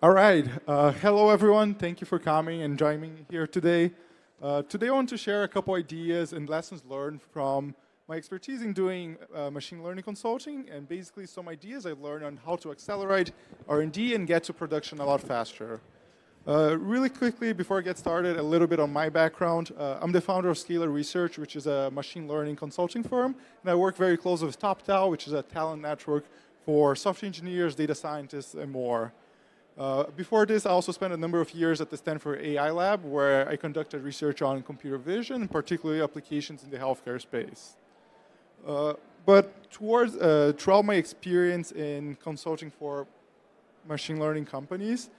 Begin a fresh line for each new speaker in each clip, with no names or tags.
All right. Uh, hello, everyone. Thank you for coming and joining me here today. Uh, today, I want to share a couple ideas and lessons learned from my expertise in doing uh, machine learning consulting, and basically some ideas I learned on how to accelerate R&D and get to production a lot faster. Uh, really quickly, before I get started, a little bit on my background. Uh, I'm the founder of Scalar Research, which is a machine learning consulting firm, and I work very closely with TopTal, which is a talent network for software engineers, data scientists, and more. Uh, before this, I also spent a number of years at the Stanford AI Lab, where I conducted research on computer vision, particularly applications in the healthcare space. Uh, but towards, uh, throughout my experience in consulting for machine learning companies,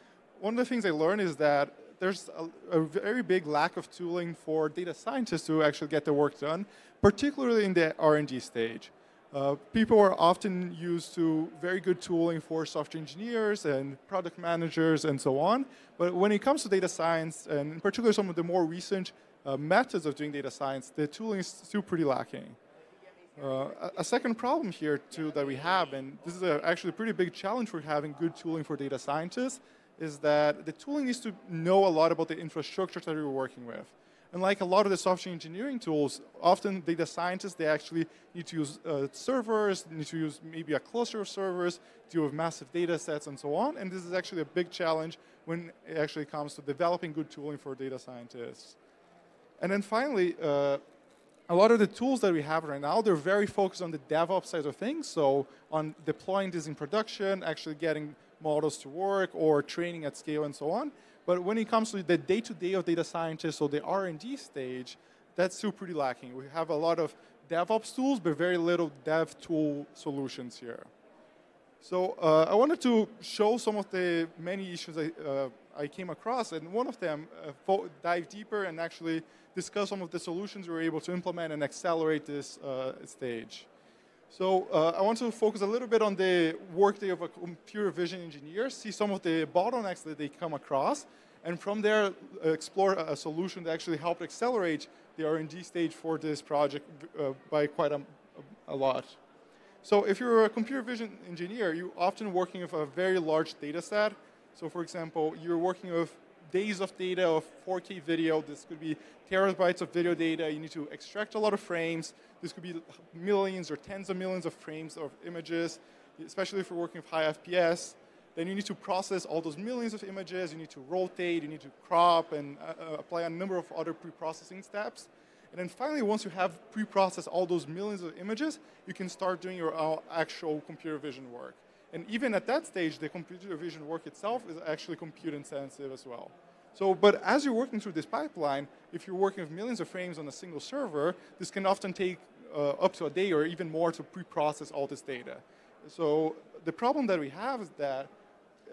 one of the things I learned is that there's a, a, very big lack of tooling for data scientists to actually get their work done, particularly in the R&D stage. Uh, people are often used to very good tooling for software engineers and product managers and so on. But when it comes to data science, and in particular some of the more recent uh, methods of doing data science, the tooling is still pretty lacking. Uh, a, second problem here too that we have, and this is a, actually a pretty big challenge for having good tooling for data scientists, is that the tooling needs to know a lot about the infrastructure that you're working with. And like a lot of the software engineering tools, often data scientists, they actually need to use uh, servers, need to use maybe a cluster of servers, deal with massive data sets and so on. And this is actually a big challenge when it actually comes to developing good tooling for data scientists. And then finally, uh, a lot of the tools that we have right now, they're very focused on the DevOps side of things. So on deploying this in production, actually getting models to work or training at scale and so on. But when it comes to the day-to-day -day of data scientists or the R&D stage, that's still pretty lacking. We have a lot of DevOps tools, but very little dev tool solutions here. So uh, I wanted to show some of the many issues I, uh, I came across, and one of them uh, dive deeper and actually discuss some of the solutions we were able to implement and accelerate this uh, stage. So uh, I want to focus a little bit on the workday of a computer vision engineer, see some of the bottlenecks that they come across, and from there uh, explore a solution that actually helped accelerate the R&D stage for this project uh, by quite a, a, lot. So if you're a computer vision engineer, you're often working with a very large data set. So for example, you're working with days of data of 4K video. This could be terabytes of video data. You need to extract a lot of frames. This could be millions or tens of millions of frames of images, especially if you're working with high FPS. Then you need to process all those millions of images. You need to rotate. You need to crop and uh, uh apply a number of other pre-processing steps. And then finally, once you have pre-processed all those millions of images, you can start doing your uh, actual computer vision work. And even at that stage, the computer vision work itself is actually compute intensive as well. So, but as you're working through this pipeline, if you're working with millions of frames on a single server, this can often take uh, up to a day or even more to pre-process all this data. So the problem that we have is that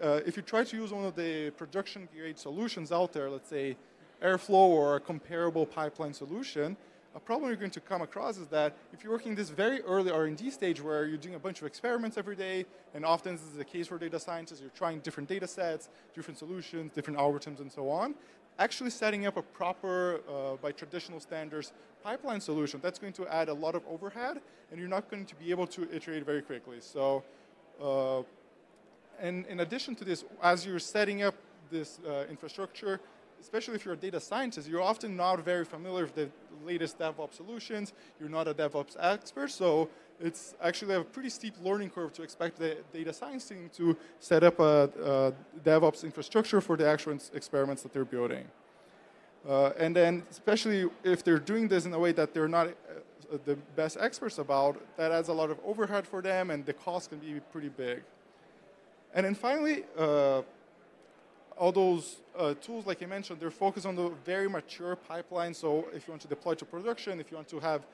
uh, if you try to use one of the production grade solutions out there, let's say Airflow or a comparable pipeline solution, a problem you're going to come across is that if you're working this very early R&D stage where you're doing a bunch of experiments every day, and often this is the case for data scientists, you're trying different data sets, different solutions, different algorithms, and so on, actually setting up a proper, uh, by traditional standards, pipeline solution, that's going to add a lot of overhead, and you're not going to be able to iterate very quickly. So, uh, and in addition to this, as you're setting up this uh, infrastructure, especially if you're a data scientist, you're often not very familiar with the latest DevOps solutions. You're not a DevOps expert, so it's actually a pretty steep learning curve to expect the data science team to set up a, a DevOps infrastructure for the actual experiments that they're building. Uh, and then, especially if they're doing this in a way that they're not uh, the best experts about, that adds a lot of overhead for them, and the cost can be pretty big. And then finally, uh, all those uh, tools, like I mentioned, they're focused on the very mature pipeline. So if you want to deploy to production, if you want to have,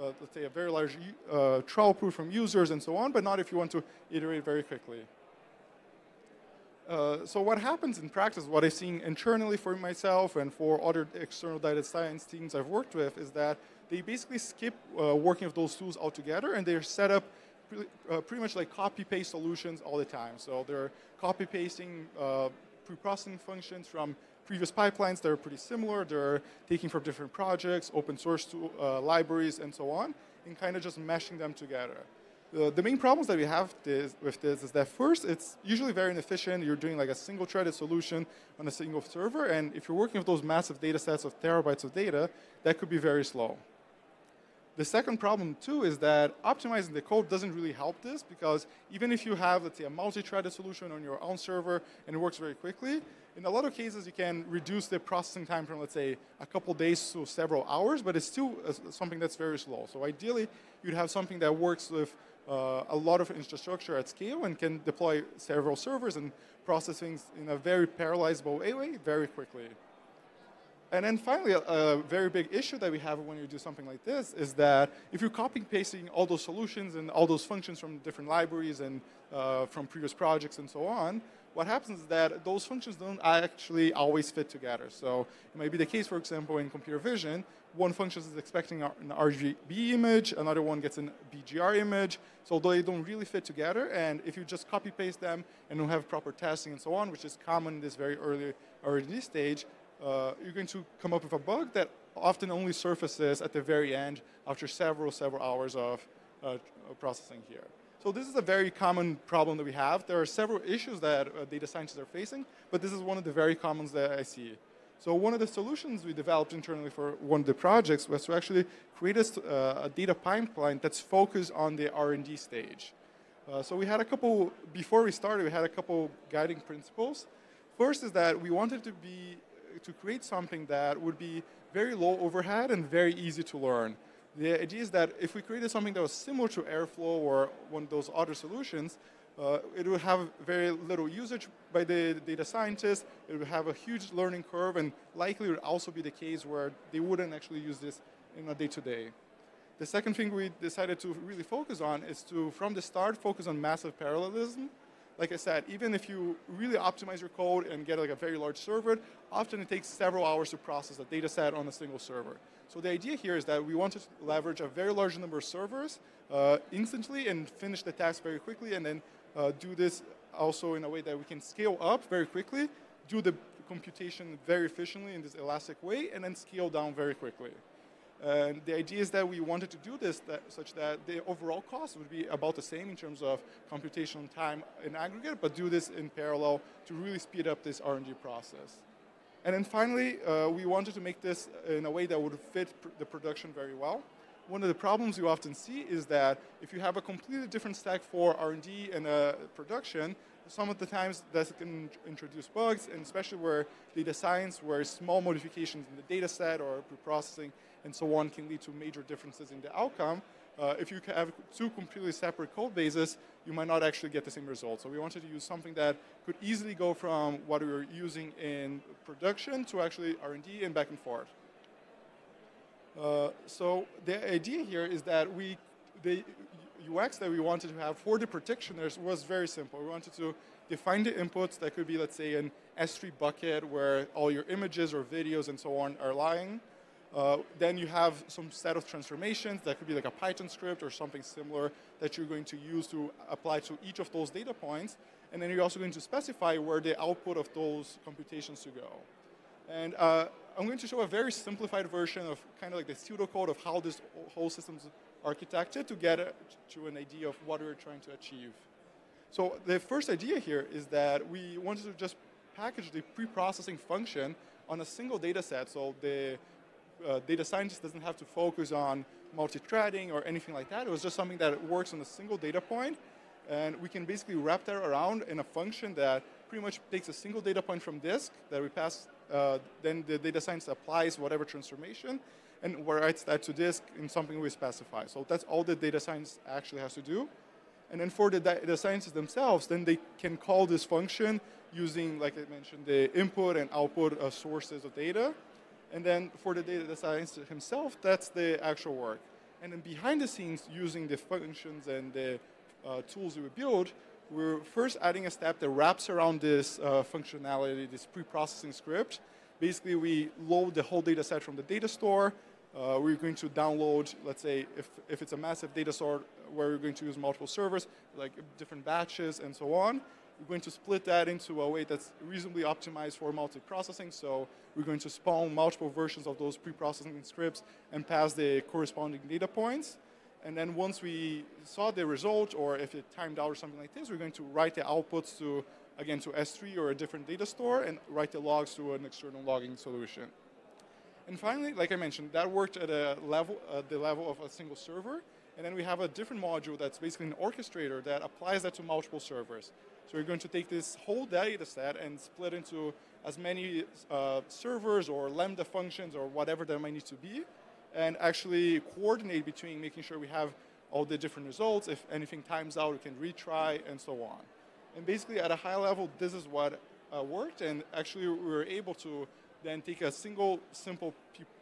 uh, let's say, a very large uh, trial proof from users and so on, but not if you want to iterate very quickly. Uh, so what happens in practice, what I've seen internally for myself and for other external data science teams I've worked with is that they basically skip uh, working with those tools altogether and they're set up uh, pretty much like copy-paste solutions all the time. So they're copy-pasting pre-processing functions from previous pipelines that are pretty similar. They're taking from different projects, open source uh, libraries, and so on, and kind of just meshing them together. Uh, the main problems that we have this, with this is that first, it's usually very inefficient. You're doing like a single threaded solution on a single server, and if you're working with those massive data sets of terabytes of data, that could be very slow. The second problem too is that optimizing the code doesn't really help this because even if you have, let's say, a multi-threaded solution on your own server and it works very quickly, in a lot of cases you can reduce the processing time from, let's say, a couple days to several hours, but it's still uh, something that's very slow. So ideally, you'd have something that works with uh, a lot of infrastructure at scale and can deploy several servers and process things in a very parallelizable way very quickly. And then finally, a, a, very big issue that we have when you do something like this is that if you're copying pasting all those solutions and all those functions from different libraries and uh, from previous projects and so on, what happens is that those functions don't actually always fit together. So it might be the case, for example, in computer vision, one function is expecting an RGB image, another one gets an BGR image, so they don't really fit together, and if you just copy paste them and don't have proper testing and so on, which is common in this very early R&D stage, uh, you're going to come up with a bug that often only surfaces at the very end after several, several hours of uh, processing here. So this is a very common problem that we have. There are several issues that uh, data scientists are facing, but this is one of the very commons that I see. So one of the solutions we developed internally for one of the projects was to actually create a, uh, a data pipeline that's focused on the R&D stage. Uh, so we had a couple, before we started, we had a couple guiding principles. First is that we wanted to be to create something that would be very low overhead and very easy to learn. The idea is that if we created something that was similar to Airflow or one of those other solutions, uh, it would have very little usage by the data scientists. It would have a huge learning curve, and likely would also be the case where they wouldn't actually use this in a day-to-day. -day. The second thing we decided to really focus on is to, from the start, focus on massive parallelism like I said, even if you really optimize your code and get like a very large server, often it takes several hours to process a data set on a single server. So the idea here is that we want to leverage a very large number of servers uh, instantly and finish the task very quickly and then uh, do this also in a way that we can scale up very quickly, do the computation very efficiently in this elastic way, and then scale down very quickly. And the idea is that we wanted to do this that, such that the overall cost would be about the same in terms of computational time in aggregate, but do this in parallel to really speed up this R&D process. And then finally, uh, we wanted to make this in a way that would fit pr the production very well. One of the problems you often see is that if you have a completely different stack for R&D and uh, production, some of the times that can introduce bugs, and especially where data science, where small modifications in the data set or pre-processing and so on can lead to major differences in the outcome. Uh, if you have two completely separate code bases, you might not actually get the same result. So we wanted to use something that could easily go from what we were using in production to actually R&D and back and forth. Uh, so the idea here is that we, the UX that we wanted to have for the practitioners was very simple. We wanted to define the inputs that could be, let's say, an S3 bucket where all your images or videos and so on are lying. Uh, then you have some set of transformations that could be like a Python script or something similar that you're going to use to apply to each of those data points. And then you're also going to specify where the output of those computations to go. And uh, I'm going to show a very simplified version of kind of like the pseudocode of how this whole system's architected to get to an idea of what we're trying to achieve. So the first idea here is that we wanted to just package the pre-processing function on a single data set. So the uh, data scientist doesn't have to focus on multi-threading or anything like that. It was just something that works on a single data point, and we can basically wrap that around in a function that pretty much takes a single data point from disk that we pass, uh, then the data science applies whatever transformation, and writes that to disk in something we specify. So that's all the data science actually has to do. And then for the data scientists themselves, then they can call this function using, like I mentioned, the input and output uh, sources of data. And then for the data science himself, that's the actual work. And then behind the scenes, using the functions and the uh, tools we build, we're first adding a step that wraps around this uh, functionality, this pre-processing script. Basically, we load the whole data set from the data store. Uh, we're going to download, let's say, if, if it's a massive data store where we're going to use multiple servers, like different batches and so on. We're going to split that into a way that's reasonably optimized for multi-processing. So we're going to spawn multiple versions of those pre-processing scripts and pass the corresponding data points. And then once we saw the result, or if it timed out or something like this, we're going to write the outputs to, again, to S3 or a different data store and write the logs to an external logging solution. And finally, like I mentioned, that worked at a level, at the level of a single server. And then we have a different module that's basically an orchestrator that applies that to multiple servers. So we're going to take this whole data set and split into as many uh, servers or Lambda functions or whatever there might need to be, and actually coordinate between making sure we have all the different results. If anything times out, we can retry, and so on. And basically, at a high level, this is what uh, worked, and actually, we were able to then take a single simple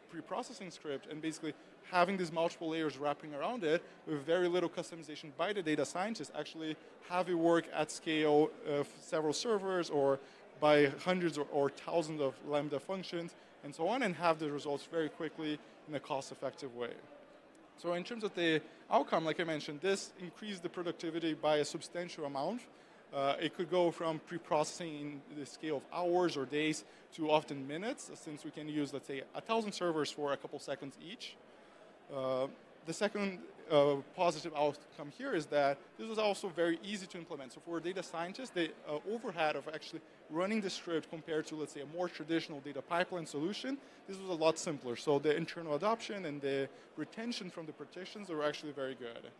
pre-processing script and basically having these multiple layers wrapping around it with very little customization by the data scientist actually have it work at scale of several servers or by hundreds or, or thousands of Lambda functions and so on and have the results very quickly in a cost-effective way. So in terms of the outcome, like I mentioned, this increased the productivity by a substantial amount. Uh, it could go from pre-processing in the scale of hours or days to often minutes, since we can use, let's say, a thousand servers for a couple seconds each. Uh, the second uh, positive outcome here is that this was also very easy to implement. So for data scientists, the uh, overhead of actually running the script compared to, let's say, a more traditional data pipeline solution, this was a lot simpler. So the internal adoption and the retention from the partitions were actually very good.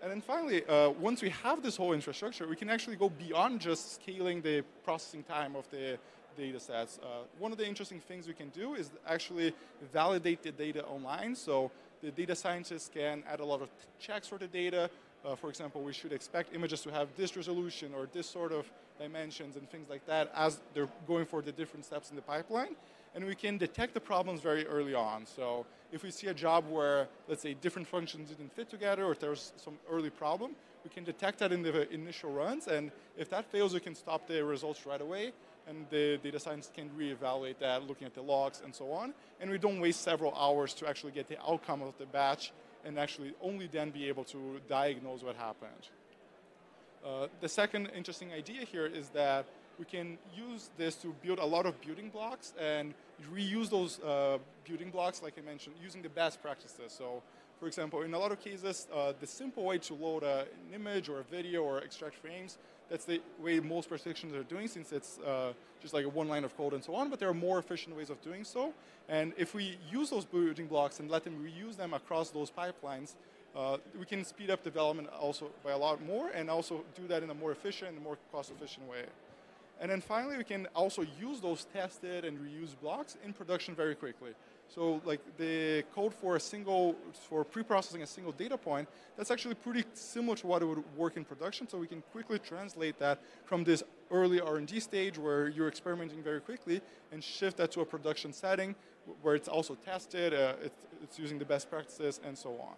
And then finally, uh, once we have this whole infrastructure, we can actually go beyond just scaling the processing time of the data sets. Uh, one of the interesting things we can do is actually validate the data online. So the data scientists can add a lot of checks for the data. Uh, for example, we should expect images to have this resolution or this sort of dimensions and things like that as they're going for the different steps in the pipeline. And we can detect the problems very early on. So if we see a job where, let's say, different functions didn't fit together or there's some early problem, we can detect that in the initial runs. And if that fails, we can stop the results right away and the data science can reevaluate that, looking at the logs and so on. And we don't waste several hours to actually get the outcome of the batch and actually only then be able to diagnose what happened. Uh, the second interesting idea here is that we can use this to build a lot of building blocks and reuse those uh, building blocks, like I mentioned, using the best practices. So, for example, in a lot of cases, uh, the simple way to load a, an image or a video or extract frames that's the way most practitioners are doing since it's uh, just like a one line of code and so on, but there are more efficient ways of doing so. And if we use those building blocks and let them reuse them across those pipelines, uh, we can speed up development also by a lot more and also do that in a more efficient and more cost efficient way. And then finally, we can also use those tested and reused blocks in production very quickly. So like the code for a single, for pre-processing a single data point, that's actually pretty similar to what it would work in production. So we can quickly translate that from this early R&D stage where you're experimenting very quickly and shift that to a production setting where it's also tested, uh, it's, it's, using the best practices and so on.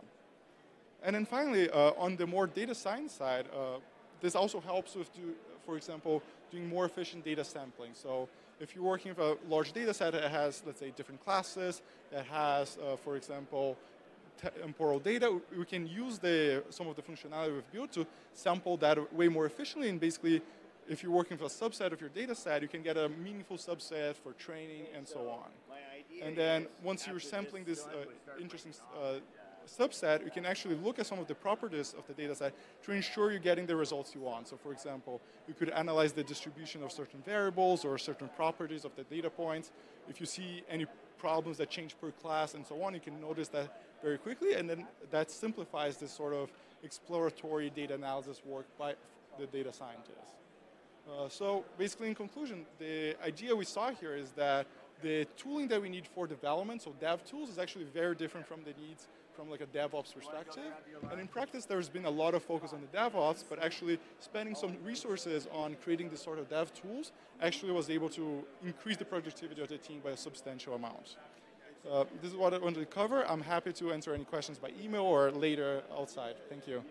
And then finally, uh, on the more data science side, uh, this also helps with, do, for example, doing more efficient data sampling. So if you're working with a large data set that has, let's say, different classes, that has, uh, for example, temporal data, we can use the, some of the functionality we've built to sample that way more efficiently. And basically, if you're working with a subset of your data set, you can get a meaningful subset for training and so on. And then once you're sampling this uh, interesting uh, subset, you can actually look at some of the properties of the data set to ensure you're getting the results you want. So for example, you could analyze the distribution of certain variables or certain properties of the data points. If you see any problems that change per class and so on, you can notice that very quickly, and then that simplifies this sort of exploratory data analysis work by the data scientists. Uh, so basically, in conclusion, the idea we saw here is that the tooling that we need for development, so dev tools, is actually very different from the needs from like a DevOps perspective. And in practice, there's been a lot of focus on the DevOps, but actually spending some resources on creating this sort of dev tools actually was able to increase the productivity of the team by a substantial amount. Uh, this is what I wanted to cover. I'm happy to answer any questions by email or later outside. Thank you.